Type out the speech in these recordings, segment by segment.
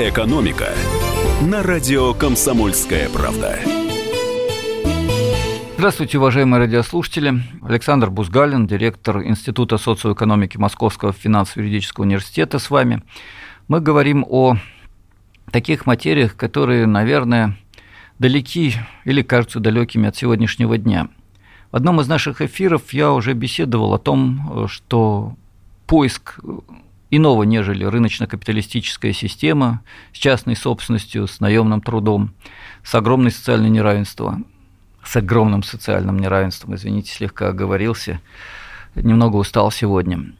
«Экономика» на радио «Комсомольская правда». Здравствуйте, уважаемые радиослушатели. Александр Бузгалин, директор Института социоэкономики Московского финансово-юридического университета с вами. Мы говорим о таких материях, которые, наверное, далеки или кажутся далекими от сегодняшнего дня. В одном из наших эфиров я уже беседовал о том, что поиск иного, нежели рыночно-капиталистическая система с частной собственностью, с наемным трудом, с огромным социальным неравенством, с огромным социальным неравенством, извините, слегка оговорился, немного устал сегодня.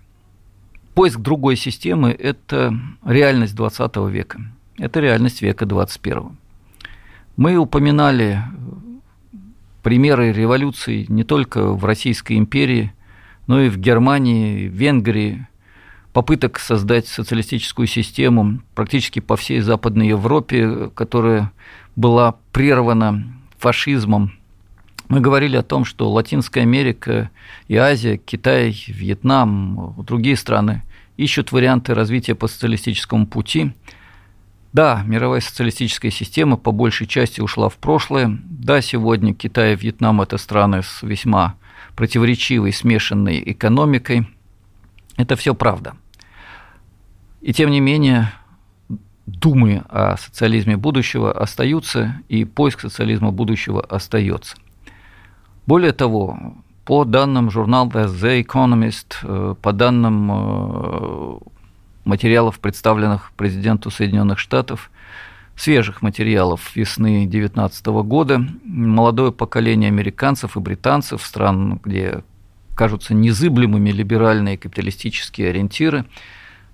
Поиск другой системы – это реальность 20 века, это реальность века 21. Мы упоминали примеры революций не только в Российской империи, но и в Германии, в Венгрии, попыток создать социалистическую систему практически по всей Западной Европе, которая была прервана фашизмом, мы говорили о том, что Латинская Америка и Азия, Китай, Вьетнам, другие страны ищут варианты развития по социалистическому пути. Да, мировая социалистическая система по большей части ушла в прошлое. Да, сегодня Китай и Вьетнам – это страны с весьма противоречивой, смешанной экономикой. Это все правда. И тем не менее, думы о социализме будущего остаются, и поиск социализма будущего остается. Более того, по данным журнала The Economist, э, по данным э, материалов, представленных президенту Соединенных Штатов, свежих материалов весны 2019 года, молодое поколение американцев и британцев, стран, где кажутся незыблемыми либеральные капиталистические ориентиры,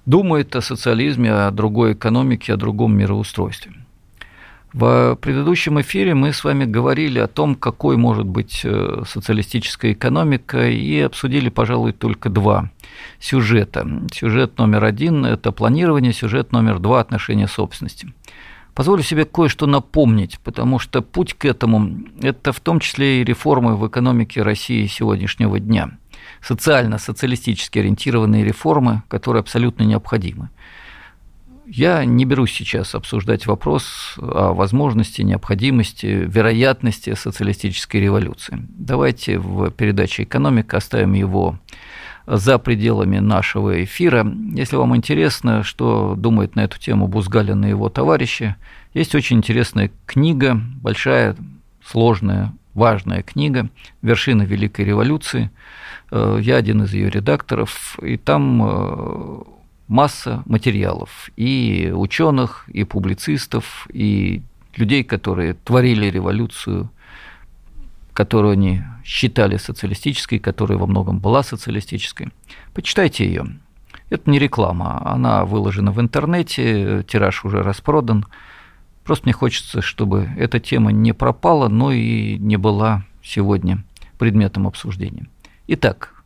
думает о социализме, о другой экономике, о другом мироустройстве – в предыдущем эфире мы с вами говорили о том, какой может быть э, социалистическая экономика, и обсудили, пожалуй, только два сюжета. Сюжет номер один – это планирование, сюжет номер два – отношения собственности. Позволю себе кое-что напомнить, потому что путь к этому – это в том числе и реформы в экономике России сегодняшнего дня. Социально-социалистически ориентированные реформы, которые абсолютно необходимы. Я не берусь сейчас обсуждать вопрос о возможности, необходимости, вероятности социалистической революции. Давайте в передаче «Экономика» оставим его за пределами нашего эфира. Если вам интересно, что думает на эту тему Бузгалин и его товарищи, есть очень интересная книга, большая, сложная, важная книга «Вершина Великой революции». Э, я один из ее редакторов, и там э, масса материалов и ученых, и публицистов, и людей, которые творили революцию, которую они считали социалистической, которая во многом была социалистической. Почитайте ее. Это не реклама, она выложена в интернете, тираж уже распродан. Просто мне хочется, чтобы эта тема не пропала, но и не была сегодня предметом обсуждения. Итак,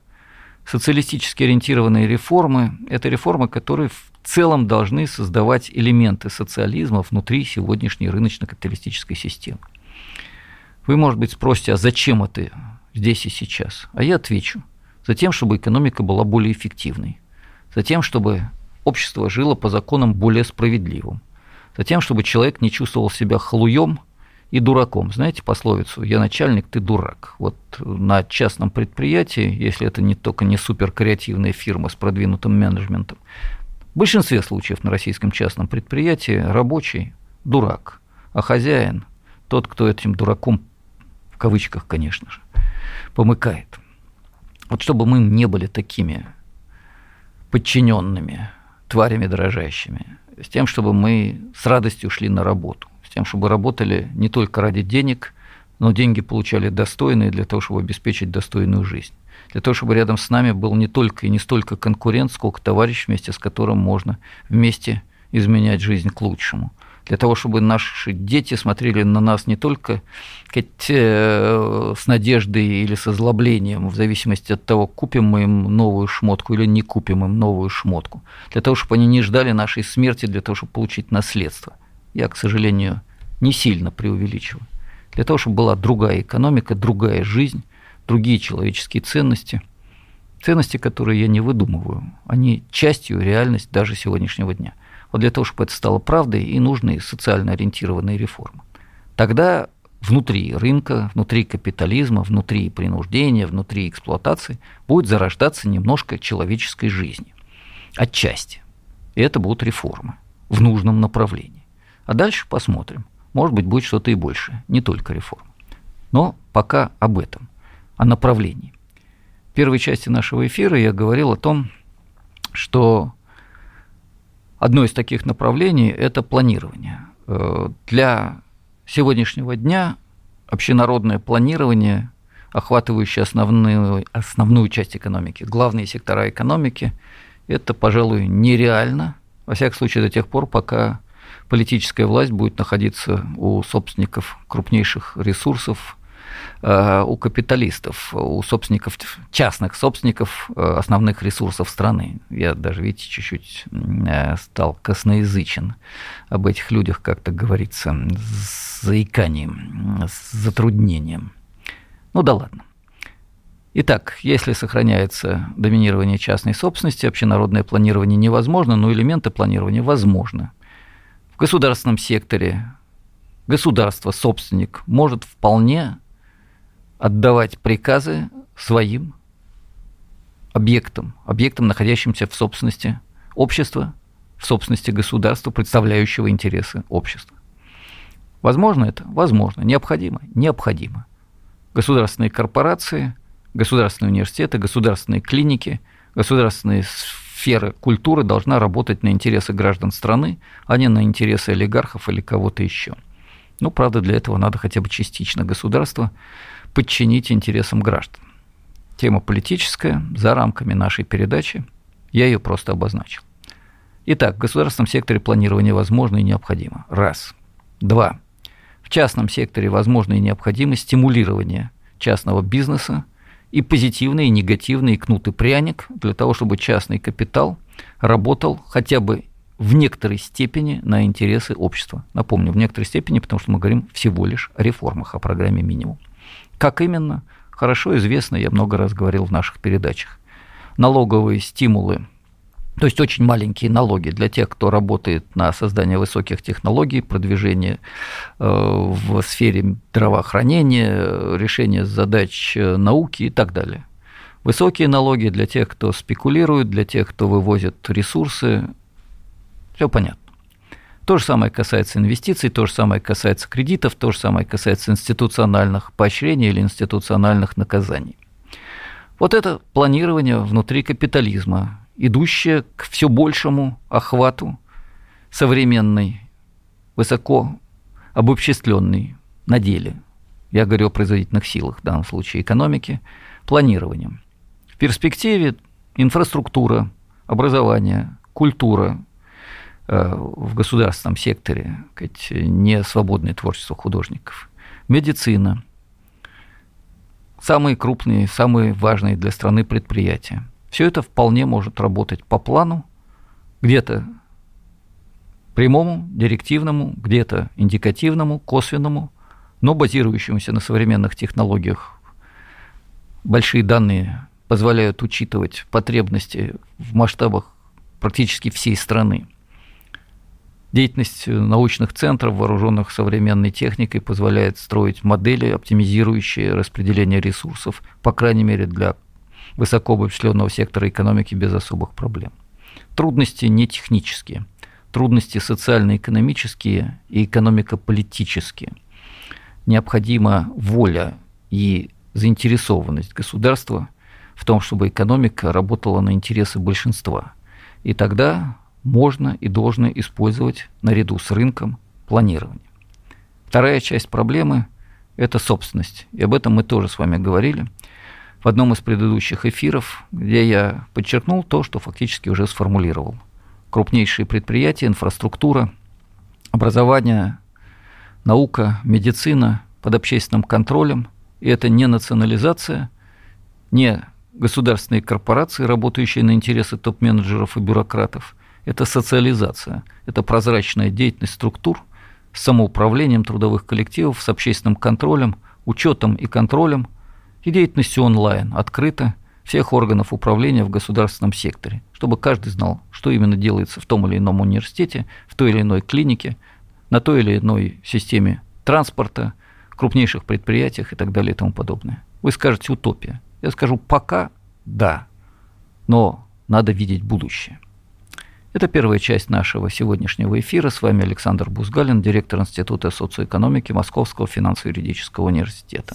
социалистически ориентированные реформы – это реформы, которые в целом должны создавать элементы социализма внутри сегодняшней рыночно-капиталистической системы. Вы, может быть, спросите, а зачем это здесь и сейчас? А я отвечу. За тем, чтобы экономика была более эффективной. За тем, чтобы общество жило по законам более справедливым. За тем, чтобы человек не чувствовал себя халуем и дураком. Знаете пословицу «я начальник, ты дурак». Вот на частном предприятии, если это не только не суперкреативная фирма с продвинутым менеджментом, в большинстве случаев на российском частном предприятии рабочий – дурак, а хозяин – тот, кто этим дураком, в кавычках, конечно же, помыкает. Вот чтобы мы не были такими подчиненными, тварями дрожащими, с тем, чтобы мы с радостью шли на работу тем, чтобы работали не только ради денег, но деньги получали достойные для того, чтобы обеспечить достойную жизнь. Для того, чтобы рядом с нами был не только и не столько конкурент, сколько товарищ, вместе с которым можно вместе изменять жизнь к лучшему. Для того, чтобы наши дети смотрели на нас не только э, с надеждой или с озлоблением, в зависимости от того, купим мы им новую шмотку или не купим им новую шмотку. Для того, чтобы они не ждали нашей смерти, для того, чтобы получить наследство – я, к сожалению, не сильно преувеличиваю, для того, чтобы была другая экономика, другая жизнь, другие человеческие ценности, ценности, которые я не выдумываю, они частью реальности даже сегодняшнего дня. Вот для того, чтобы это стало правдой, и нужны социально ориентированные реформы. Тогда внутри рынка, внутри капитализма, внутри принуждения, внутри эксплуатации будет зарождаться немножко человеческой жизни. Отчасти. И это будут реформы в нужном направлении. А дальше посмотрим. Может быть, будет что-то и больше, не только реформы. Но пока об этом, о направлении. В первой части нашего эфира я говорил о том, что одно из таких направлений – это планирование. Э, для сегодняшнего дня общенародное планирование, охватывающее основную, основную часть экономики, главные сектора экономики, это, пожалуй, нереально, во всяком случае, до тех пор, пока политическая власть будет находиться у собственников крупнейших ресурсов, э, у капиталистов, у собственников, частных собственников э, основных ресурсов страны. Я даже, видите, чуть-чуть э, стал косноязычен об этих людях, как то говорится, с заиканием, с затруднением. Ну да ладно. Итак, если сохраняется доминирование частной собственности, общенародное планирование невозможно, но элементы планирования возможны. В государственном секторе государство, собственник, может вполне отдавать приказы своим объектам, объектам, находящимся в собственности общества, в собственности государства, представляющего интересы общества. Возможно это? Возможно. Необходимо? Необходимо. Государственные корпорации – государственные университеты, государственные клиники, государственные сферы культуры должна работать на интересы граждан страны, а не на интересы олигархов или кого-то еще. Ну, правда, для этого надо хотя бы частично государство подчинить интересам граждан. Тема политическая, за рамками нашей передачи, я ее просто обозначил. Итак, в государственном секторе планирование возможно и необходимо. Раз. Два. В частном секторе возможно и необходимо стимулирование частного бизнеса и позитивный, и негативный, и кнут и пряник для того, чтобы частный капитал работал хотя бы в некоторой степени на интересы общества. Напомню, в некоторой степени, потому что мы говорим всего лишь о реформах, о программе минимум. Как именно? Хорошо известно, я много раз говорил в наших передачах. Налоговые стимулы то есть очень маленькие налоги для тех, кто работает на создание высоких технологий, продвижение э, в сфере здравоохранения, решение задач э, науки и так далее. Высокие налоги для тех, кто спекулирует, для тех, кто вывозит ресурсы. Все понятно. То же самое касается инвестиций, то же самое касается кредитов, то же самое касается институциональных поощрений или институциональных наказаний. Вот это планирование внутри капитализма, идущая к все большему охвату современной, высоко обобществленной на деле, я говорю о производительных силах, в данном случае экономики, планированием. В перспективе инфраструктура, образование, культура э, в государственном секторе, не свободное творчество художников, медицина, самые крупные, самые важные для страны предприятия – все это вполне может работать по плану, где-то прямому, директивному, где-то индикативному, косвенному, но базирующемуся на современных технологиях. Большие данные позволяют учитывать потребности в масштабах практически всей страны. Деятельность научных центров, вооруженных современной техникой, позволяет строить модели, оптимизирующие распределение ресурсов, по крайней мере, для высоко обобщенного сектора экономики без особых проблем. Трудности не технические, трудности социально-экономические и экономико-политические. Необходима воля и заинтересованность государства в том, чтобы экономика работала на интересы большинства. И тогда можно и должно использовать наряду с рынком планирование. Вторая часть проблемы – это собственность. И об этом мы тоже с вами говорили – в одном из предыдущих эфиров, где я подчеркнул то, что фактически уже сформулировал. Крупнейшие предприятия, инфраструктура, образование, наука, медицина под общественным контролем. И это не национализация, не государственные корпорации, работающие на интересы топ-менеджеров и бюрократов. Это социализация, это прозрачная деятельность структур с самоуправлением трудовых коллективов, с общественным контролем, учетом и контролем – и деятельностью онлайн, открыто, всех органов управления в государственном секторе, чтобы каждый знал, что именно делается в том или ином университете, в той или иной клинике, на той или иной системе транспорта, крупнейших предприятиях и так далее и тому подобное. Вы скажете утопия. Я скажу пока да, но надо видеть будущее. Это первая часть нашего сегодняшнего эфира. С вами Александр Бузгалин, директор Института социоэкономики Московского финансово-юридического университета.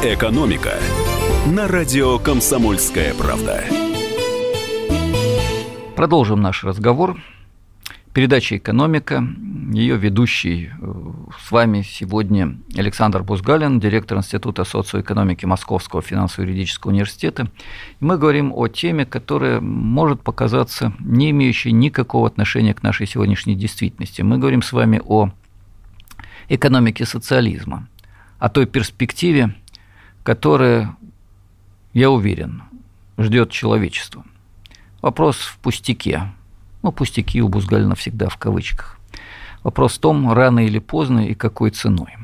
«Экономика» на радио «Комсомольская правда». Продолжим наш разговор. Передача «Экономика». Ее ведущий э, с вами сегодня Александр Бузгалин, директор Института социоэкономики Московского финансово-юридического университета. И мы говорим о теме, которая может показаться не имеющей никакого отношения к нашей сегодняшней действительности. Мы говорим с вами о экономике социализма, о той перспективе, которая, я уверен, ждет человечество. Вопрос в пустяке. Ну, пустяки у Бузгалина всегда в кавычках. Вопрос в том, рано или поздно и какой ценой.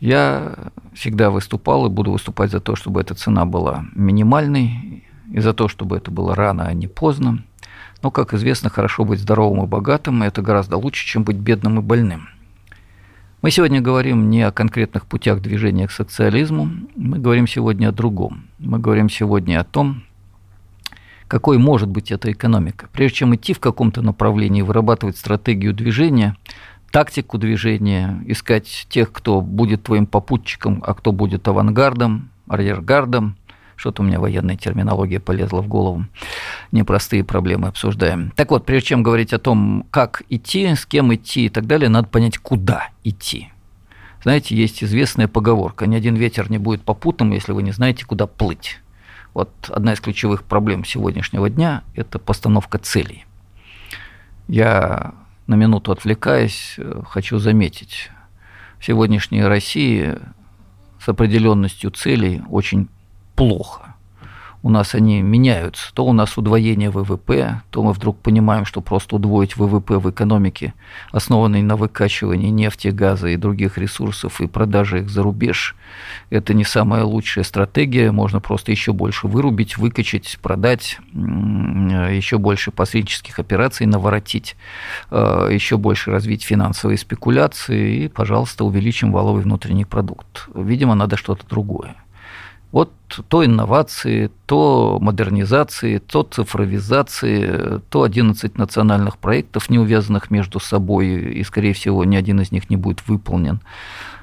Я всегда выступал и буду выступать за то, чтобы эта цена была минимальной, и за то, чтобы это было рано, а не поздно. Но, как известно, хорошо быть здоровым и богатым, это гораздо лучше, чем быть бедным и больным. Мы сегодня говорим не о конкретных путях движения к социализму, мы говорим сегодня о другом. Мы говорим сегодня о том, какой может быть эта экономика. Прежде чем идти в каком-то направлении, вырабатывать стратегию движения, тактику движения, искать тех, кто будет твоим попутчиком, а кто будет авангардом, арьергардом, что-то у меня военная терминология полезла в голову. Непростые проблемы обсуждаем. Так вот, прежде чем говорить о том, как идти, с кем идти и так далее, надо понять, куда идти. Знаете, есть известная поговорка «Ни один ветер не будет попутным, если вы не знаете, куда плыть». Вот одна из ключевых проблем сегодняшнего дня – это постановка целей. Я на минуту отвлекаясь, хочу заметить, в сегодняшней России с определенностью целей очень плохо. У нас они меняются. То у нас удвоение ВВП, то мы вдруг понимаем, что просто удвоить ВВП в экономике, основанной на выкачивании нефти, газа и других ресурсов и продаже их за рубеж, это не самая лучшая стратегия. Можно просто еще больше вырубить, выкачать, продать, еще больше посреднических операций наворотить, э, еще больше развить финансовые спекуляции и, пожалуйста, увеличим валовый внутренний продукт. Видимо, надо что-то другое. Вот то инновации, то модернизации, то цифровизации, то 11 национальных проектов, не увязанных между собой, и, скорее всего, ни один из них не будет выполнен.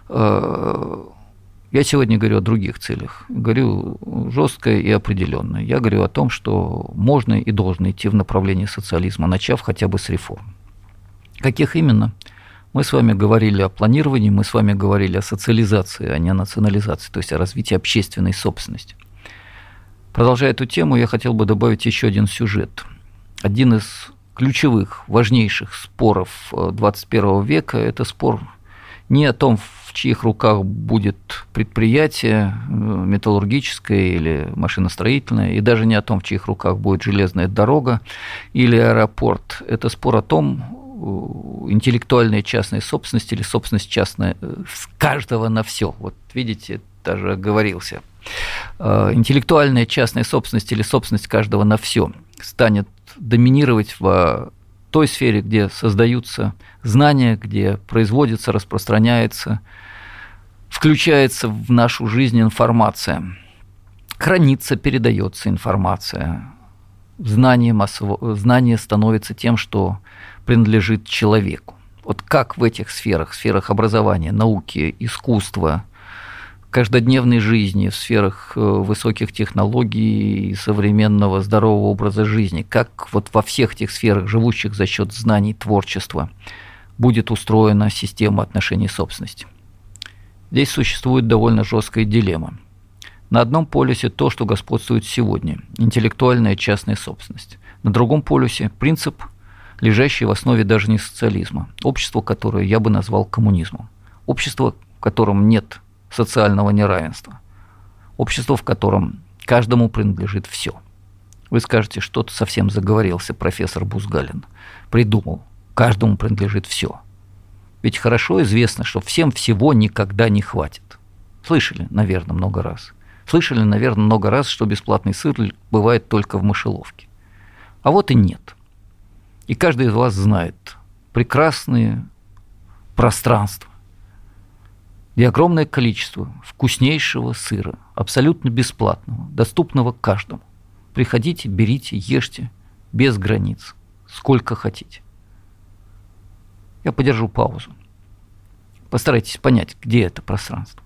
Э, я сегодня говорю о других целях. Говорю жестко и определенно. Я говорю о том, что можно и должно идти в направлении социализма, начав хотя бы с реформ. Каких именно? Мы с вами говорили о планировании, мы с вами говорили о социализации, а не о национализации, то есть о развитии общественной собственности. Продолжая эту тему, я хотел бы добавить еще один сюжет. Один из ключевых, важнейших споров 21 э, века – это спор не о том, в чьих руках будет предприятие э, металлургическое или машиностроительное, и даже не о том, в чьих руках будет железная дорога или аэропорт. Это спор о том, интеллектуальная частная собственность или собственность частная э, с каждого на все. Вот видите, даже оговорился. Э, интеллектуальная частная собственность или собственность каждого на все станет доминировать в той сфере, где создаются знания, где производится, распространяется, включается в нашу жизнь информация, хранится, передается информация. Знание, массово, знание становится тем, что принадлежит человеку. Вот как в этих сферах, сферах образования, науки, искусства, каждодневной жизни, в сферах э, высоких технологий и современного здорового образа жизни, как вот во всех этих сферах, живущих за счет знаний, творчества, будет устроена система отношений собственности. Здесь существует довольно жесткая дилемма. На одном полюсе то, что господствует сегодня – интеллектуальная частная собственность. На другом полюсе – принцип, лежащий в основе даже не социализма, общество, которое я бы назвал коммунизмом. Общество, в котором нет социального неравенства. Общество, в котором каждому принадлежит все. Вы скажете, что-то совсем заговорился профессор Бузгалин. Придумал. Каждому принадлежит все. Ведь хорошо известно, что всем всего никогда не хватит. Слышали, наверное, много раз. Слышали, наверное, много раз, что бесплатный сыр бывает только в мышеловке. А вот и нет. И каждый из вас знает прекрасные пространства, где огромное количество вкуснейшего сыра, абсолютно бесплатного, доступного каждому. Приходите, берите, ешьте, без границ, сколько хотите. Я подержу паузу. Постарайтесь понять, где это пространство.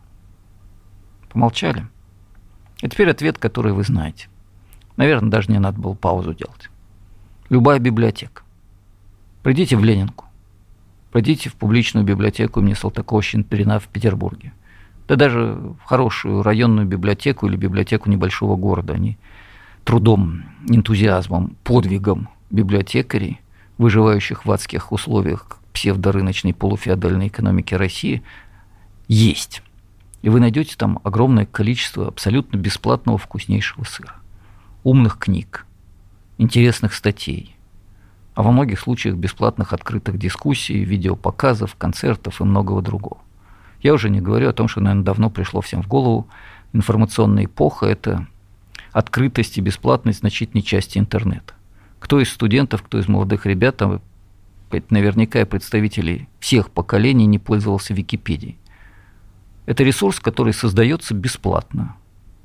Помолчали? И теперь ответ, который вы знаете. Наверное, даже не надо было паузу делать. Любая библиотека. Придите в Ленинку. Пройдите в публичную библиотеку имени Салтыкова-Щедрина в Петербурге. Да даже в хорошую районную библиотеку или библиотеку небольшого города. Они трудом, энтузиазмом, подвигом библиотекарей, выживающих в адских условиях псевдорыночной полуфеодальной экономики России, есть. И вы найдете там огромное количество абсолютно бесплатного вкуснейшего сыра, умных книг, интересных статей, а во многих случаях бесплатных открытых дискуссий, видеопоказов, концертов и многого другого. Я уже не говорю о том, что, наверное, давно пришло всем в голову, информационная эпоха – это открытость и бесплатность значительной части интернета. Кто из студентов, кто из молодых ребят, там, наверняка и представителей всех поколений не пользовался Википедией. Это ресурс, который создается бесплатно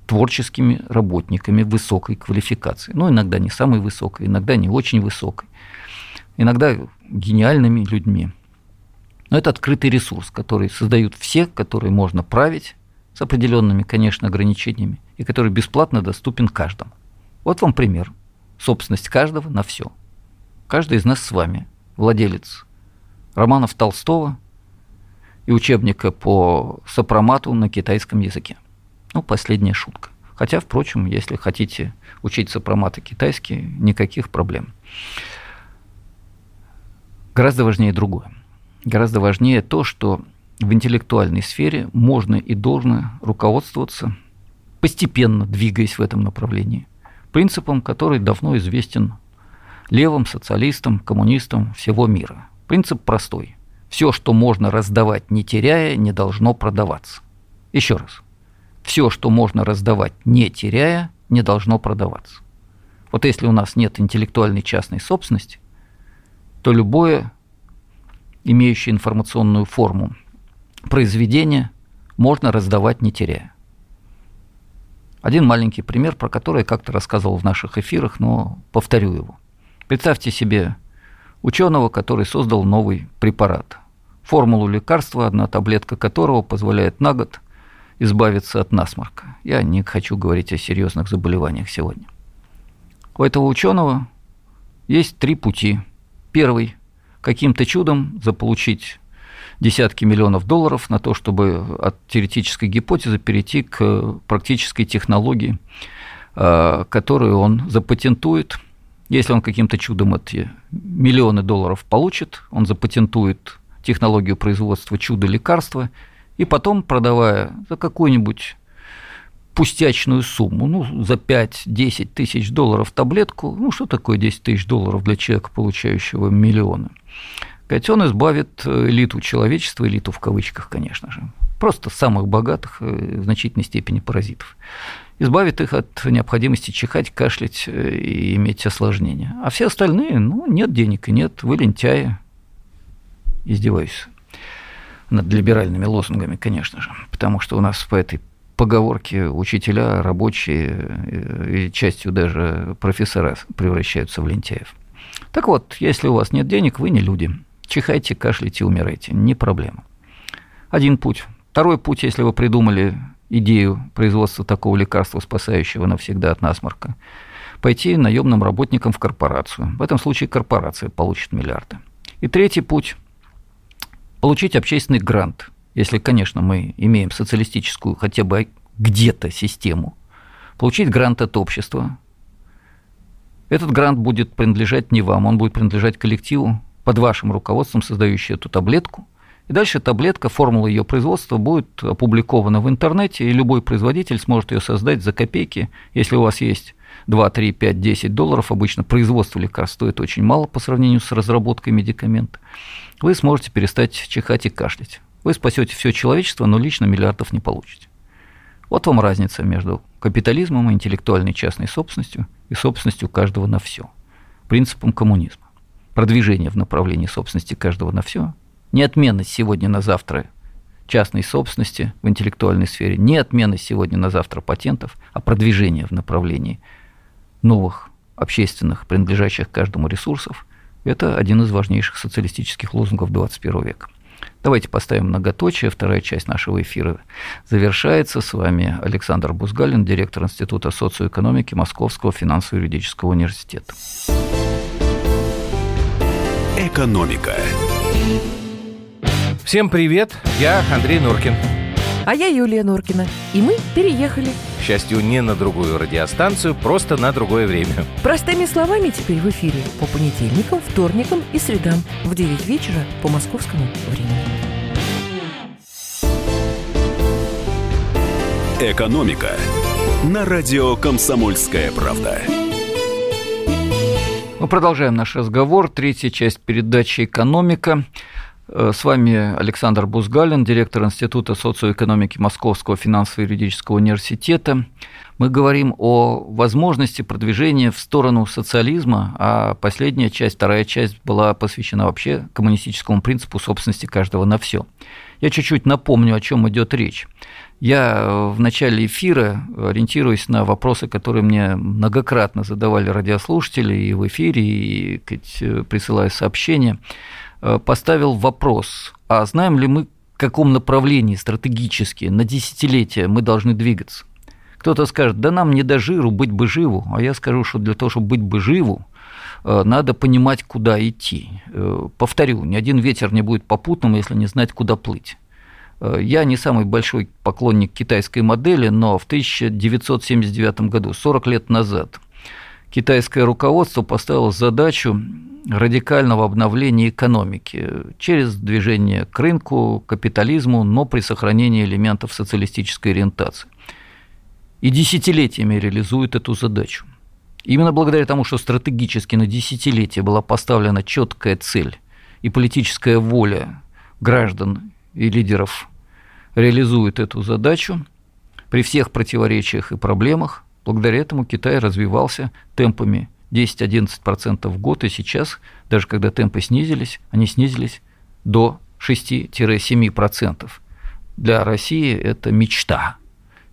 творческими работниками высокой квалификации. Ну, иногда не самой высокой, иногда не очень высокой, иногда гениальными людьми. Но это открытый ресурс, который создают все, которые можно править с определенными, конечно, ограничениями, и который бесплатно доступен каждому. Вот вам пример. Собственность каждого на все. Каждый из нас с вами владелец романов Толстого – и учебника по сопромату на китайском языке. Ну, последняя шутка. Хотя, впрочем, если хотите учить сопроматы китайский, никаких проблем. Гораздо важнее другое. Гораздо важнее то, что в интеллектуальной сфере можно и должно руководствоваться, постепенно двигаясь в этом направлении, принципом, который давно известен левым социалистам, коммунистам всего мира. Принцип простой. Все, что можно раздавать, не теряя, не должно продаваться. Еще раз. Все, что можно раздавать, не теряя, не должно продаваться. Вот если у нас нет интеллектуальной частной собственности, то любое имеющее информационную форму произведение можно раздавать, не теряя. Один маленький пример, про который я как-то рассказывал в наших эфирах, но повторю его. Представьте себе ученого, который создал новый препарат. Формулу лекарства, одна таблетка которого позволяет на год избавиться от насморка. Я не хочу говорить о серьезных заболеваниях сегодня. У этого ученого есть три пути. Первый – каким-то чудом заполучить десятки миллионов долларов на то, чтобы от теоретической гипотезы перейти к практической технологии, а, которую он запатентует – если он каким-то чудом эти миллионы долларов получит, он запатентует технологию производства чудо-лекарства, и потом, продавая за какую-нибудь пустячную сумму, ну, за 5-10 тысяч долларов таблетку, ну, что такое 10 тысяч долларов для человека, получающего миллионы? Ведь избавит элиту человечества, элиту в кавычках, конечно же, просто самых богатых, э, в значительной степени паразитов избавит их от необходимости чихать, кашлять э, и иметь осложнения. А все остальные, ну, нет денег и нет, вы лентяи. Издеваюсь над либеральными лозунгами, конечно же, потому что у нас по этой поговорке учителя, рабочие э, и частью даже профессора превращаются в лентяев. Так вот, если у вас нет денег, вы не люди. Чихайте, кашляйте, умирайте. Не проблема. Один путь. Второй путь, если вы придумали идею производства такого лекарства, спасающего навсегда от насморка, пойти наемным работникам в корпорацию. В этом случае корпорация получит миллиарды. И третий путь – получить общественный грант, если, конечно, мы имеем социалистическую хотя бы где-то систему, получить грант от общества. Этот грант будет принадлежать не вам, он будет принадлежать коллективу, под вашим руководством, создающий эту таблетку. И дальше таблетка, формула ее производства будет опубликована в интернете, и любой производитель сможет ее создать за копейки, если у вас есть 2, 3, 5, 10 долларов, обычно производство лекарств стоит очень мало по сравнению с разработкой медикамента, вы сможете перестать чихать и кашлять. Вы спасете все человечество, но лично миллиардов не получите. Вот вам разница между капитализмом интеллектуальной частной собственностью и собственностью каждого на все. Принципом коммунизма. Продвижение в направлении собственности каждого на все. Не отменность сегодня на завтра частной собственности в интеллектуальной сфере, не отменность сегодня на завтра патентов, а продвижение в направлении новых общественных, принадлежащих каждому ресурсов, это один из важнейших социалистических лозунгов 21 века. Давайте поставим многоточие. Вторая часть нашего эфира завершается. С вами Александр Бузгалин, директор Института социоэкономики Московского финансово-юридического университета. Экономика. Всем привет, я Андрей Нуркин. А я Юлия Нуркина. И мы переехали. К счастью, не на другую радиостанцию, просто на другое время. Простыми словами теперь в эфире по понедельникам, вторникам и средам в 9 вечера по московскому времени. Экономика на радио «Комсомольская правда». Мы продолжаем наш разговор. Третья часть передачи «Экономика». Э, с вами Александр Бузгалин, директор Института социоэкономики Московского финансово-юридического университета. Мы говорим о возможности продвижения в сторону социализма, а последняя часть, вторая часть была посвящена вообще коммунистическому принципу собственности каждого на все. Я чуть-чуть напомню, о чем идет речь. Я в начале эфира, ориентируясь на вопросы, которые мне многократно задавали радиослушатели и в эфире, и присылая сообщения, Э, поставил вопрос, а знаем ли мы, в каком направлении стратегически на десятилетия мы должны двигаться? Кто-то скажет, да нам не до жиру, быть бы живу. А я скажу, что для того, чтобы быть бы живу, э, надо понимать, куда идти. Э, повторю, ни один ветер не будет попутным, если не знать, куда плыть. Я не самый большой поклонник китайской модели, но в 1979 году, 40 лет назад, китайское руководство поставило задачу радикального обновления экономики через движение к рынку, капитализму, но при сохранении элементов социалистической ориентации. И десятилетиями реализует эту задачу. Именно благодаря тому, что стратегически на десятилетия была поставлена четкая цель и политическая воля граждан и лидеров реализует эту задачу, при всех противоречиях и проблемах, благодаря этому Китай развивался темпами 10-11% в год, и сейчас, даже когда темпы снизились, они снизились до 6-7%. Для России это мечта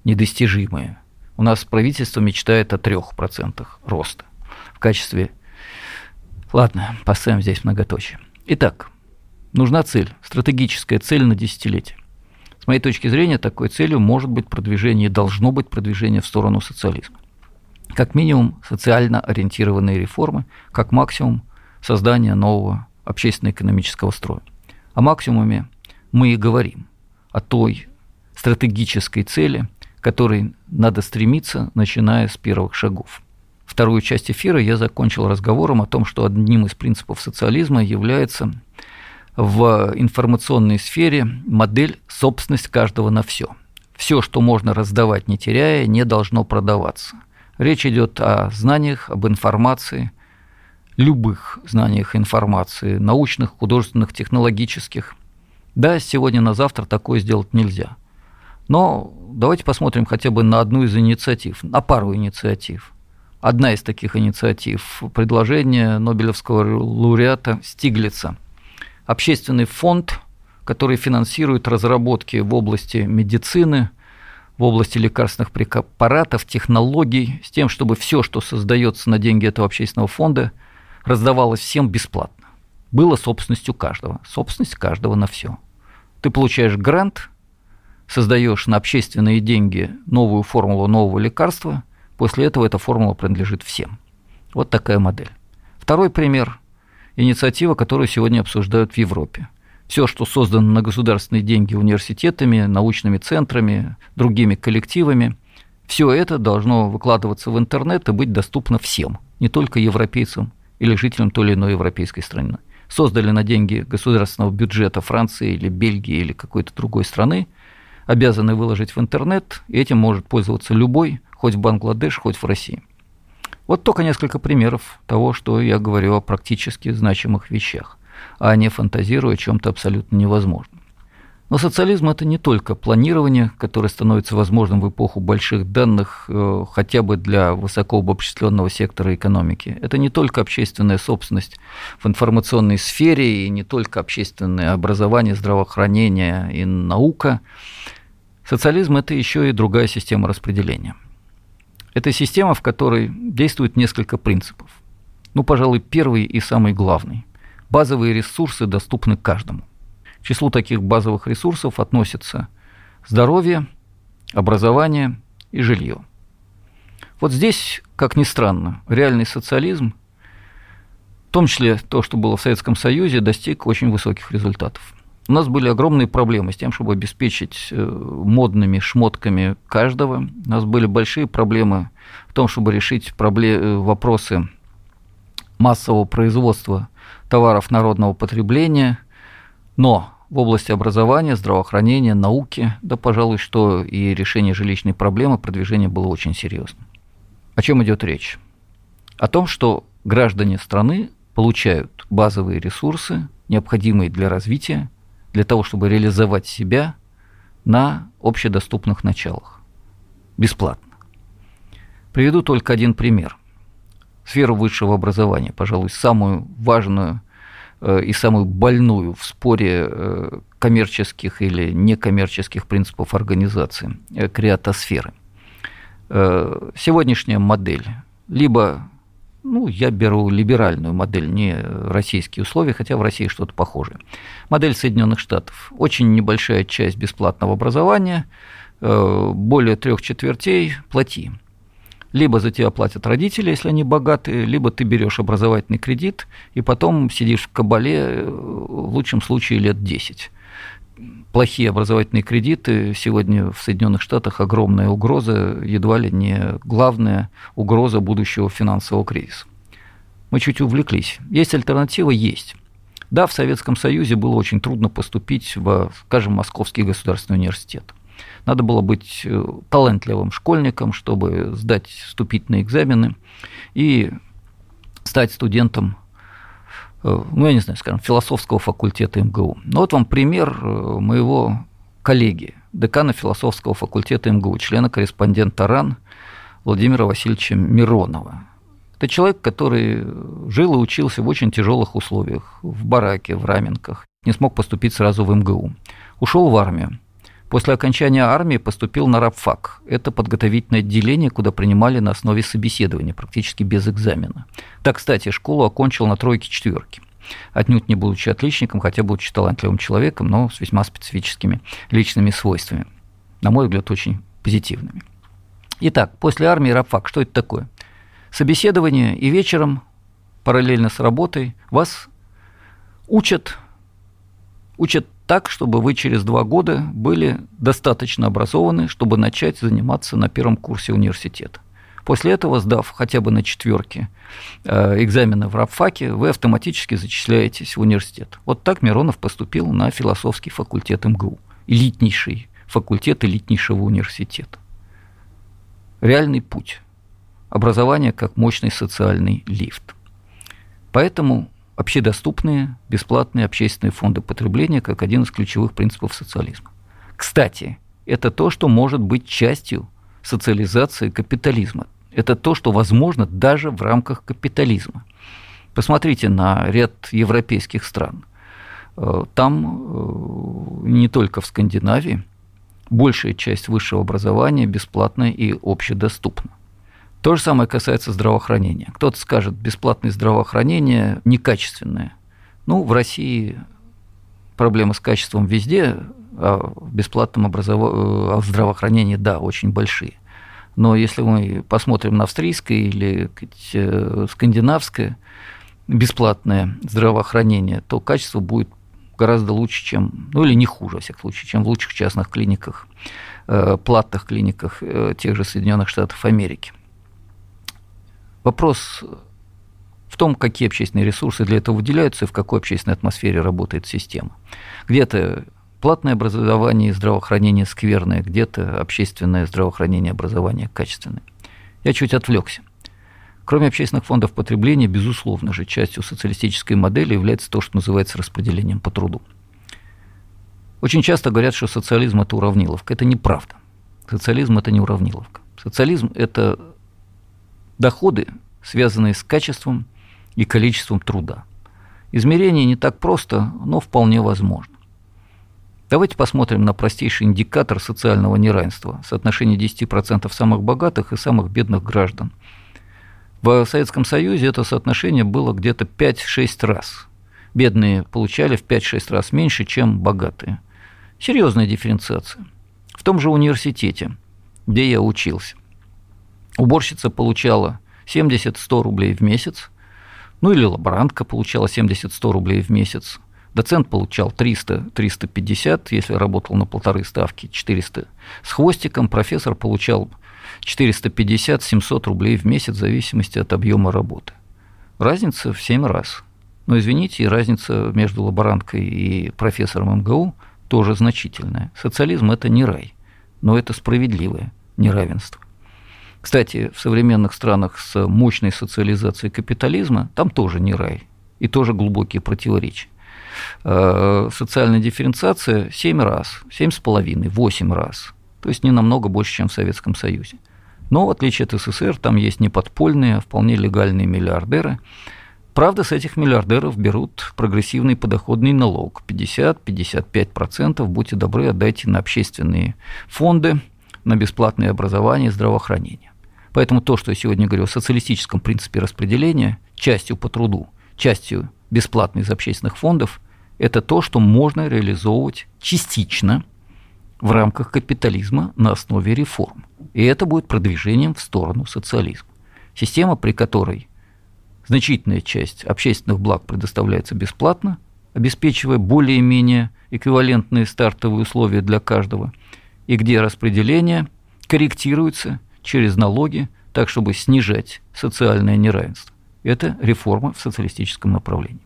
недостижимая. У нас правительство мечтает о 3% роста в качестве... Ладно, поставим здесь многоточие. Итак, нужна цель, стратегическая цель на десятилетие. С моей точки зрения, такой целью может быть продвижение, должно быть продвижение в сторону социализма. Как минимум социально ориентированные реформы, как максимум создание нового общественно-экономического строя. О максимуме мы и говорим, о той стратегической цели, которой надо стремиться, начиная с первых шагов. Вторую часть эфира я закончил разговором о том, что одним из принципов социализма является в информационной сфере модель собственность каждого на все. Все, что можно раздавать, не теряя, не должно продаваться. Речь идет о знаниях, об информации, любых знаниях информации, научных, художественных, технологических. Да, сегодня на завтра такое сделать нельзя. Но давайте посмотрим хотя бы на одну из инициатив, на пару инициатив. Одна из таких инициатив – предложение Нобелевского лауреата Стиглица. Общественный фонд, который финансирует разработки в области медицины, в области лекарственных препаратов, технологий, с тем, чтобы все, что создается на деньги этого общественного фонда, раздавалось всем бесплатно. Было собственностью каждого. Собственность каждого на все. Ты получаешь грант, создаешь на общественные деньги новую формулу нового лекарства, после этого эта формула принадлежит всем. Вот такая модель. Второй пример – инициатива, которую сегодня обсуждают в Европе. все, что создано на государственные деньги университетами, научными центрами, другими коллективами, все это должно выкладываться в интернет и быть доступно всем, не только европейцам или жителям той или иной европейской страны. Создали на деньги государственного бюджета Франции или Бельгии или какой-то другой страны, обязаны выложить в интернет, и этим может пользоваться любой, хоть в Бангладеш, хоть в России. Вот только несколько примеров того, что я говорю о практически значимых вещах, а не фантазирую о чем-то абсолютно невозможном. Но социализм это не только планирование, которое становится возможным в эпоху больших данных э, хотя бы для высокообобщенного сектора экономики. Это не только общественная собственность в информационной сфере и не только общественное образование, здравоохранение и наука. Социализм это еще и другая система распределения. Это система, в которой действует несколько принципов. Ну, пожалуй, первый и самый главный. Базовые ресурсы доступны каждому. К числу таких базовых ресурсов относятся здоровье, образование и жилье. Вот здесь, как ни странно, реальный социализм, в том числе то, что было в Советском Союзе, достиг очень высоких результатов. У нас были огромные проблемы с тем, чтобы обеспечить э, модными шмотками каждого. У нас были большие проблемы в том, чтобы решить проблемы, э, вопросы массового производства товаров народного потребления. Но в области образования, здравоохранения, науки, да, пожалуй, что и решение жилищной проблемы, продвижение было очень серьезным. О чем идет речь? О том, что граждане страны получают базовые ресурсы, необходимые для развития, для того, чтобы реализовать себя на общедоступных началах. Бесплатно. Приведу только один пример. Сферу высшего образования, пожалуй, самую важную э, и самую больную в споре э, коммерческих или некоммерческих принципов организации, э, креатосферы. Сегодняшняя модель либо ну, я беру либеральную модель, не российские условия, хотя в России что-то похожее. Модель Соединенных Штатов. Очень небольшая часть бесплатного образования, э, более трех четвертей плати. Либо за тебя платят родители, если они богатые, либо ты берешь образовательный кредит и потом сидишь в кабале э, в лучшем случае лет 10 плохие образовательные кредиты. Сегодня в Соединенных Штатах огромная угроза, едва ли не главная угроза будущего финансового кризиса. Мы чуть увлеклись. Есть альтернатива? Есть. Да, в Советском Союзе было очень трудно поступить в, скажем, Московский государственный университет. Надо было быть э, талантливым школьником, чтобы сдать вступительные экзамены и стать студентом ну, я не знаю, скажем, философского факультета МГУ. Ну, вот вам пример э, моего коллеги, декана философского факультета МГУ, члена-корреспондента РАН Владимира Васильевича Миронова. Это человек, который жил и учился в очень тяжелых условиях, в бараке, в раменках, не смог поступить сразу в МГУ. Ушел в армию. После окончания армии поступил на рабфак. Это подготовительное отделение, куда принимали на основе собеседования, практически без экзамена. Так, кстати, школу окончил на тройке четверки. Отнюдь не будучи отличником, хотя будучи талантливым человеком, но с весьма специфическими личными свойствами. На мой взгляд, очень позитивными. Итак, после армии рабфак, что это такое? Собеседование и вечером, параллельно с работой, вас учат, учат так, чтобы вы через два года были достаточно образованы, чтобы начать заниматься на первом курсе университета. После этого, сдав хотя бы на четверке э, экзамены в рабфаке, вы автоматически зачисляетесь в университет. Вот так Миронов поступил на философский факультет МГУ, элитнейший факультет элитнейшего университета. Реальный путь. Образование как мощный социальный лифт. Поэтому общедоступные, бесплатные общественные фонды потребления как один из ключевых принципов социализма. Кстати, это то, что может быть частью социализации капитализма. Это то, что возможно даже в рамках капитализма. Посмотрите на ряд европейских стран. Э, там, э, не только в Скандинавии, большая часть высшего образования бесплатная и общедоступна. То же самое касается здравоохранения. Кто-то скажет, бесплатное здравоохранение некачественное. Ну, в России проблемы с качеством везде, а в бесплатном образов... а в здравоохранении, да, очень большие. Но если мы посмотрим на австрийское или э, скандинавское бесплатное здравоохранение, то качество будет гораздо лучше, чем, ну или не хуже, во всяком случае, чем в лучших частных клиниках, э, платных клиниках э, тех же Соединенных Штатов Америки. Вопрос в том, какие общественные ресурсы для этого выделяются и в какой общественной атмосфере работает система. Где-то платное образование и здравоохранение скверное, где-то общественное здравоохранение и образование качественное. Я чуть отвлекся. Кроме общественных фондов потребления, безусловно же, частью социалистической модели является то, что называется распределением по труду. Очень часто говорят, что социализм – это уравниловка. Это неправда. Социализм – это не уравниловка. Социализм – это доходы, связанные с качеством и количеством труда. Измерение не так просто, но вполне возможно. Давайте посмотрим на простейший индикатор социального неравенства – соотношение 10% самых богатых и самых бедных граждан – в Советском Союзе это соотношение было где-то 5-6 раз. Бедные получали в 5-6 раз меньше, чем богатые. Серьезная дифференциация. В том же университете, где я учился, уборщица получала 70-100 рублей в месяц, ну или лаборантка получала 70-100 рублей в месяц, доцент получал 300-350, если работал на полторы ставки, 400 с хвостиком, профессор получал 450-700 рублей в месяц в зависимости от объема работы. Разница в 7 раз. Но, извините, разница между лаборанткой и профессором МГУ тоже значительная. Социализм – это не рай, но это справедливое неравенство. Кстати, в современных странах с мощной социализацией капитализма там тоже не рай и тоже глубокие противоречия. Э, социальная дифференциация 7 раз, 7,5, 8 раз. То есть не намного больше, чем в Советском Союзе. Но в отличие от СССР, там есть не подпольные, а вполне легальные миллиардеры. Правда, с этих миллиардеров берут прогрессивный подоходный налог 50-55%. Будьте добры, отдайте на общественные фонды, на бесплатное образование и здравоохранение. Поэтому то, что я сегодня говорю о социалистическом принципе распределения, частью по труду, частью бесплатно из общественных фондов, это то, что можно реализовывать частично в рамках капитализма на основе реформ. И это будет продвижением в сторону социализма. Система, при которой значительная часть общественных благ предоставляется бесплатно, обеспечивая более-менее эквивалентные стартовые условия для каждого, и где распределение корректируется через налоги, так чтобы снижать социальное неравенство. Это реформа в социалистическом направлении.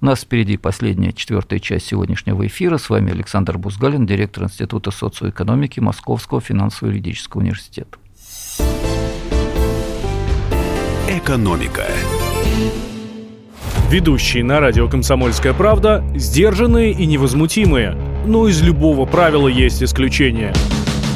У нас впереди последняя, четвертая часть сегодняшнего эфира. С вами Александр Бузгалин, директор Института социоэкономики Московского финансово-юридического университета. Экономика. Ведущие на радио «Комсомольская правда» сдержанные и невозмутимые. Но из любого правила есть исключение –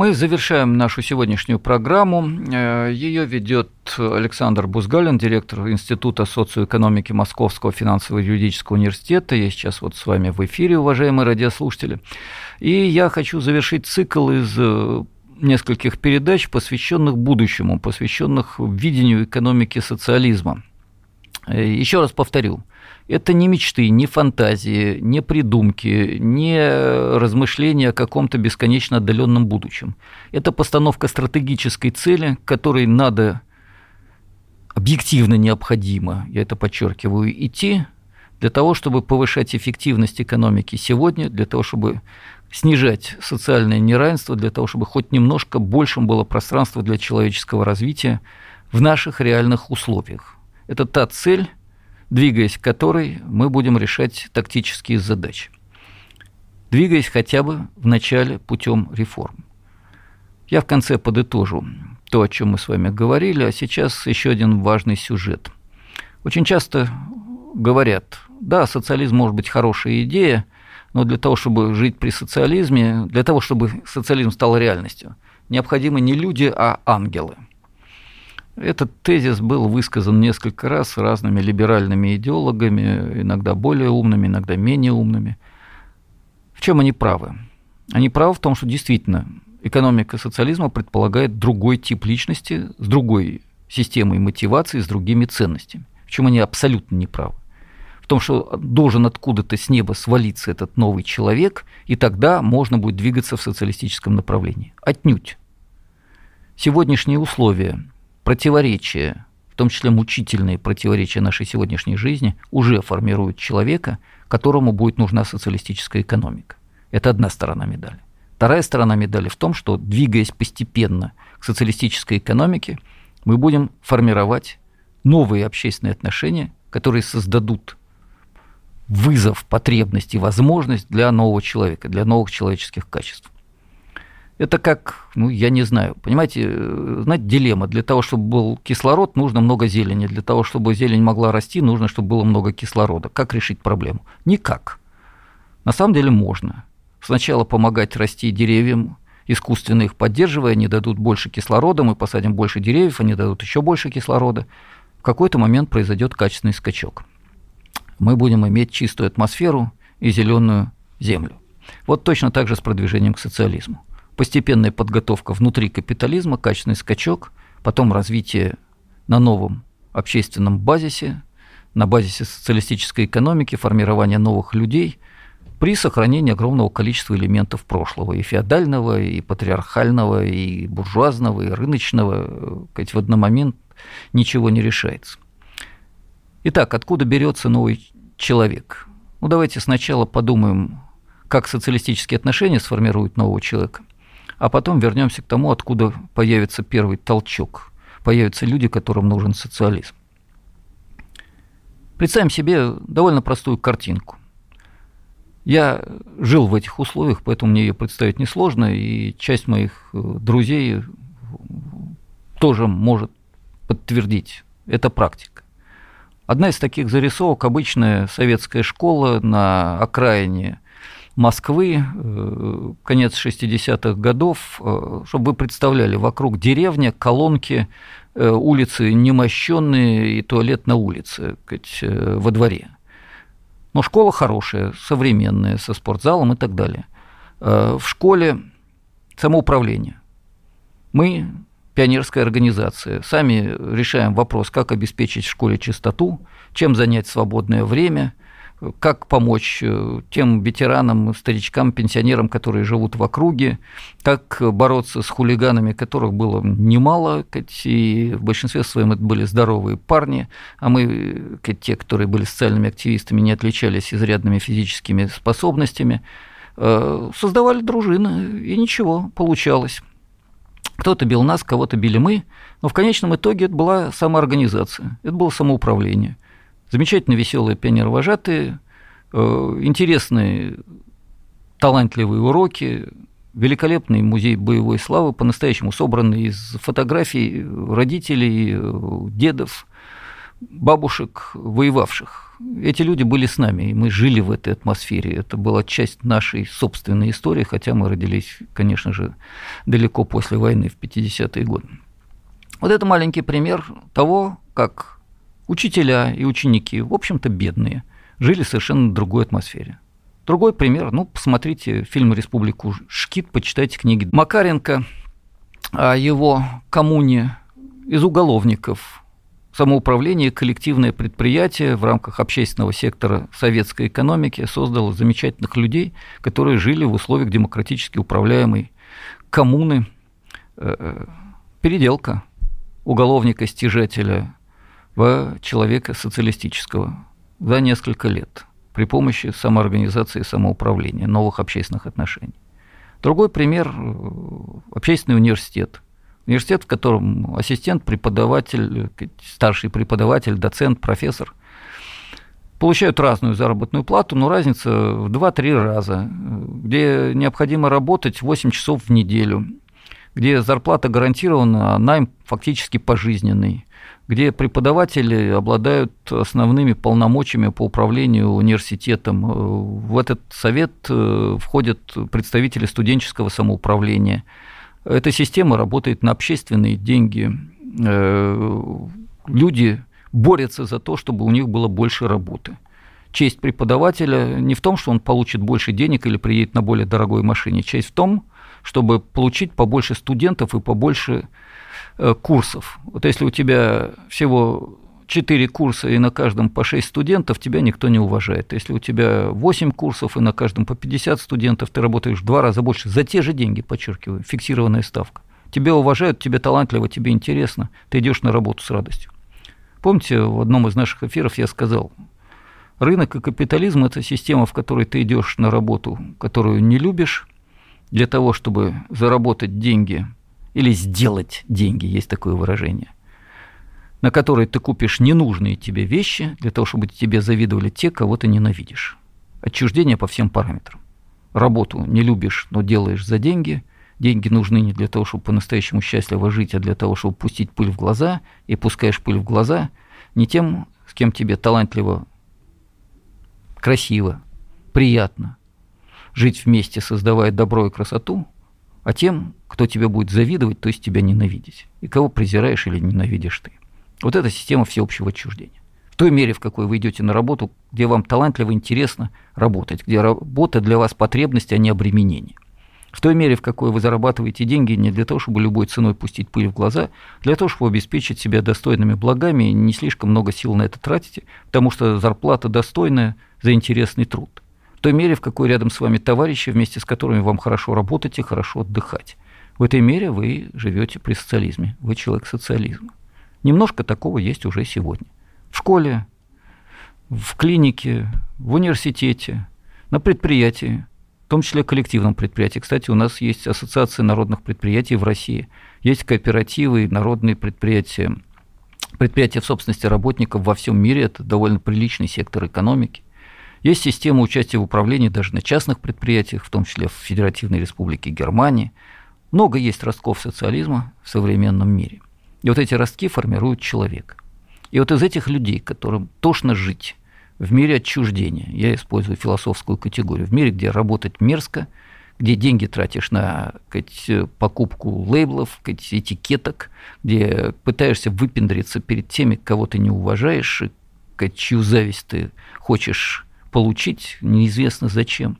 Мы завершаем нашу сегодняшнюю программу. Э, Ее ведет Александр Бузгалин, директор Института социоэкономики Московского финансово-юридического университета. Я сейчас вот с вами в эфире, уважаемые радиослушатели. И я хочу завершить цикл из э, нескольких передач, посвященных будущему, посвященных видению экономики социализма. Э, Еще раз повторю, это не мечты, не фантазии, не придумки, не размышления о каком-то бесконечно отдаленном будущем. Это постановка стратегической цели, которой надо объективно необходимо, я это подчеркиваю, идти для того, чтобы повышать эффективность экономики сегодня, для того, чтобы снижать социальное неравенство, для того, чтобы хоть немножко большим было пространство для человеческого развития в наших реальных условиях. Это та цель, двигаясь к которой мы будем решать тактические задачи. Двигаясь хотя бы в начале путем реформ. Я в конце подытожу то, о чем мы с вами говорили, а сейчас еще один важный сюжет. Очень часто говорят, да, социализм может быть хорошая идея, но для того, чтобы жить при социализме, для того, чтобы социализм стал реальностью, необходимы не люди, а ангелы – этот тезис был высказан несколько раз разными либеральными идеологами, иногда более умными, иногда менее умными. В чем они правы? Они правы в том, что действительно экономика социализма предполагает другой тип личности с другой системой мотивации, с другими ценностями. В чем они абсолютно не правы. В том, что должен откуда-то с неба свалиться этот новый человек, и тогда можно будет двигаться в социалистическом направлении. Отнюдь. Сегодняшние условия, противоречия, в том числе мучительные противоречия нашей сегодняшней жизни, уже формируют человека, которому будет нужна социалистическая экономика. Это одна сторона медали. Вторая сторона медали в том, что, двигаясь постепенно к социалистической экономике, мы будем формировать новые общественные отношения, которые создадут вызов, потребность и возможность для нового человека, для новых человеческих качеств. Это как, ну, я не знаю, понимаете, э, знаете, дилемма. Для того, чтобы был кислород, нужно много зелени. Для того, чтобы зелень могла расти, нужно, чтобы было много кислорода. Как решить проблему? Никак. На самом деле можно. Сначала помогать расти деревьям, искусственно их поддерживая, они дадут больше кислорода, мы посадим больше деревьев, они дадут еще больше кислорода. В какой-то момент произойдет качественный скачок. Мы будем иметь чистую атмосферу и зеленую землю. Вот точно так же с продвижением к социализму постепенная подготовка внутри капитализма, качественный скачок, потом развитие на новом общественном базисе, на базисе социалистической экономики, формирование новых людей при сохранении огромного количества элементов прошлого, и феодального, и патриархального, и буржуазного, и рыночного. Ведь в один момент ничего не решается. Итак, откуда берется новый человек? Ну, давайте сначала подумаем, как социалистические отношения сформируют нового человека а потом вернемся к тому, откуда появится первый толчок. Появятся люди, которым нужен социализм. Представим себе довольно простую картинку. Я жил в этих условиях, поэтому мне ее представить несложно, и часть моих э, друзей тоже может подтвердить. Это практика. Одна из таких зарисовок – обычная советская школа на окраине Москвы, э, конец 60-х годов, э, чтобы вы представляли, вокруг деревня, колонки, э, улицы немощенные и туалет на улице, во дворе. Но школа хорошая, современная, со спортзалом и так далее. В школе самоуправление. Мы пионерская организация. Сами решаем вопрос, как обеспечить в школе чистоту, чем занять свободное время – как помочь э, тем ветеранам, старичкам, пенсионерам, которые живут в округе, как бороться с хулиганами, которых было немало, и в большинстве своем это были здоровые парни, а мы, те, которые были социальными активистами, не отличались изрядными физическими способностями, э, создавали дружины, и ничего, получалось. Кто-то бил нас, кого-то били мы, но в конечном итоге это была самоорганизация, это было самоуправление – Замечательно веселые пионервожатые, э, интересные, талантливые уроки, великолепный музей боевой славы, по-настоящему собранный из фотографий родителей, э, дедов, бабушек, воевавших. Эти люди были с нами, и мы жили в этой атмосфере. Это была часть нашей собственной истории, хотя мы родились, конечно же, далеко после войны, в 50-е годы. Вот это маленький пример того, как учителя и ученики, в общем-то, бедные, жили в совершенно другой атмосфере. Другой пример, ну, посмотрите фильм «Республику Шкит», почитайте книги Макаренко о его коммуне из уголовников, самоуправление, коллективное предприятие в рамках общественного сектора советской экономики создало замечательных людей, которые жили в условиях демократически управляемой коммуны. Э, э, переделка уголовника-стяжателя в человека социалистического за несколько лет при помощи самоорганизации и самоуправления, новых общественных отношений. Другой пример – общественный университет. Университет, в котором ассистент, преподаватель, старший преподаватель, доцент, профессор получают разную заработную плату, но разница в 2-3 раза, где необходимо работать 8 часов в неделю, где зарплата гарантирована, а найм фактически пожизненный, где преподаватели обладают основными полномочиями по управлению университетом. В этот совет э, входят представители студенческого самоуправления. Эта система работает на общественные деньги. Э, люди борются за то, чтобы у них было больше работы. честь преподавателя не в том, что он получит больше денег или приедет на более дорогой машине. Честь в том, чтобы получить побольше студентов и побольше э, курсов. Вот если у тебя всего 4 курса и на каждом по 6 студентов, тебя никто не уважает. Если у тебя 8 курсов и на каждом по 50 студентов, ты работаешь в два раза больше за те же деньги, подчеркиваю, фиксированная ставка. Тебя уважают, тебе талантливо, тебе интересно, ты идешь на работу с радостью. Помните, в одном из наших эфиров я сказал, рынок и капитализм – это система, в которой ты идешь на работу, которую не любишь, для того, чтобы заработать деньги или сделать деньги, есть такое выражение, на которой ты купишь ненужные тебе вещи, для того, чтобы тебе завидовали те, кого ты ненавидишь. Отчуждение по всем параметрам. Работу не любишь, но делаешь за деньги. Деньги нужны не для того, чтобы по-настоящему счастливо жить, а для того, чтобы пустить пыль в глаза. И пускаешь пыль в глаза не тем, с кем тебе талантливо, красиво, приятно, жить вместе, создавая добро и красоту, а тем, кто тебе будет завидовать, то есть тебя ненавидеть, и кого презираешь или ненавидишь ты. Вот это система всеобщего отчуждения. В той мере, в какой вы идете на работу, где вам талантливо, интересно работать, где работа для вас потребность, а не обременение. В той мере, в какой вы зарабатываете деньги не для того, чтобы любой ценой пустить пыль в глаза, для того, чтобы обеспечить себя достойными благами, не слишком много сил на это тратите, потому что зарплата достойная за интересный труд в той мере, в какой рядом с вами товарищи, вместе с которыми вам хорошо работать и хорошо отдыхать. В этой мере вы живете при социализме, вы человек социализма. Немножко такого есть уже сегодня. В школе, в клинике, в университете, на предприятии, в том числе коллективном предприятии. Кстати, у нас есть Ассоциация народных предприятий в России, есть кооперативы, народные предприятия, предприятия в собственности работников во всем мире, это довольно приличный сектор экономики. Есть система участия в управлении даже на частных предприятиях, в том числе в Федеративной Республике Германии. Много есть ростков социализма в современном мире. И вот эти ростки формируют человека. И вот из этих людей, которым тошно жить в мире отчуждения, я использую философскую категорию, в мире, где работать мерзко, где деньги тратишь на сказать, покупку лейблов, сказать, этикеток, где пытаешься выпендриться перед теми, кого ты не уважаешь, и сказать, чью зависть ты хочешь получить неизвестно зачем.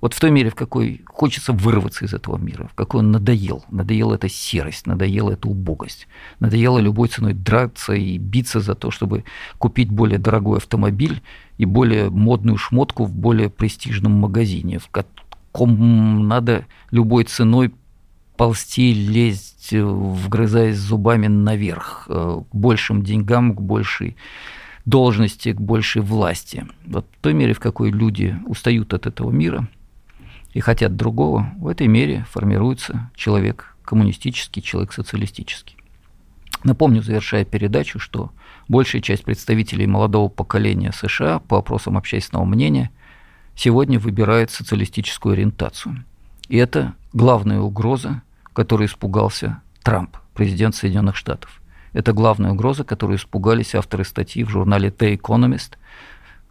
Вот в той мере, в какой хочется вырваться из этого мира, в какой он надоел. Надоела эта серость, надоела эта убогость. Надоело любой ценой драться и биться за то, чтобы купить более дорогой автомобиль и более модную шмотку в более престижном магазине, в каком надо любой ценой ползти, лезть, вгрызаясь зубами наверх, э, к большим деньгам, к большей должности, к большей власти. Вот в той мере, в какой люди устают от этого мира и хотят другого, в этой мере формируется человек коммунистический, человек социалистический. Напомню, завершая передачу, что большая часть представителей молодого поколения США по опросам общественного мнения сегодня выбирает социалистическую ориентацию. И это главная угроза, которой испугался Трамп, президент Соединенных Штатов. Это главная угроза, которую испугались авторы статьи в журнале The Economist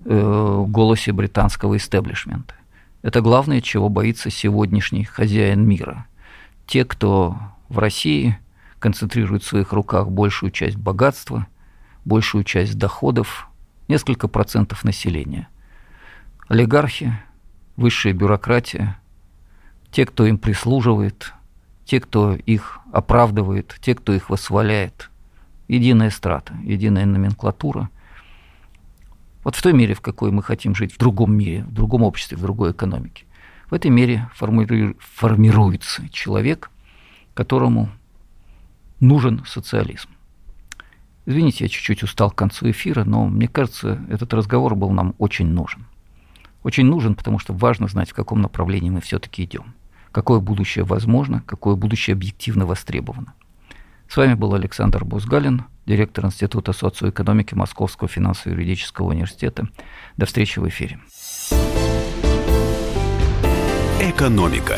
э, голосе британского истеблишмента. Это главное, чего боится сегодняшний хозяин мира. Те, кто в России концентрирует в своих руках большую часть богатства, большую часть доходов, несколько процентов населения. Олигархи, высшая бюрократия, те, кто им прислуживает, те, кто их оправдывает, те, кто их восхваляет – единая страта, единая номенклатура. Вот в той мере, в какой мы хотим жить в другом мире, в другом обществе, в другой экономике, в этой мере формируется человек, которому нужен социализм. Извините, я чуть-чуть устал к концу эфира, но мне кажется, этот разговор был нам очень нужен. Очень нужен, потому что важно знать, в каком направлении мы все-таки идем. Какое будущее возможно, какое будущее объективно востребовано. С вами был Александр Бузгалин, директор Института социоэкономики Московского финансово-юридического университета. До встречи в эфире. Экономика.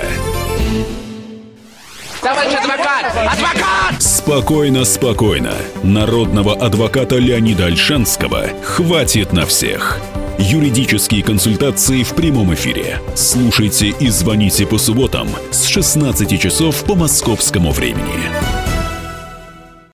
Товарищ адвокат! Адвокат! Спокойно, спокойно. Народного адвоката Леонида Альшанского хватит на всех. Юридические консультации в прямом эфире. Слушайте и звоните по субботам с 16 часов по московскому времени.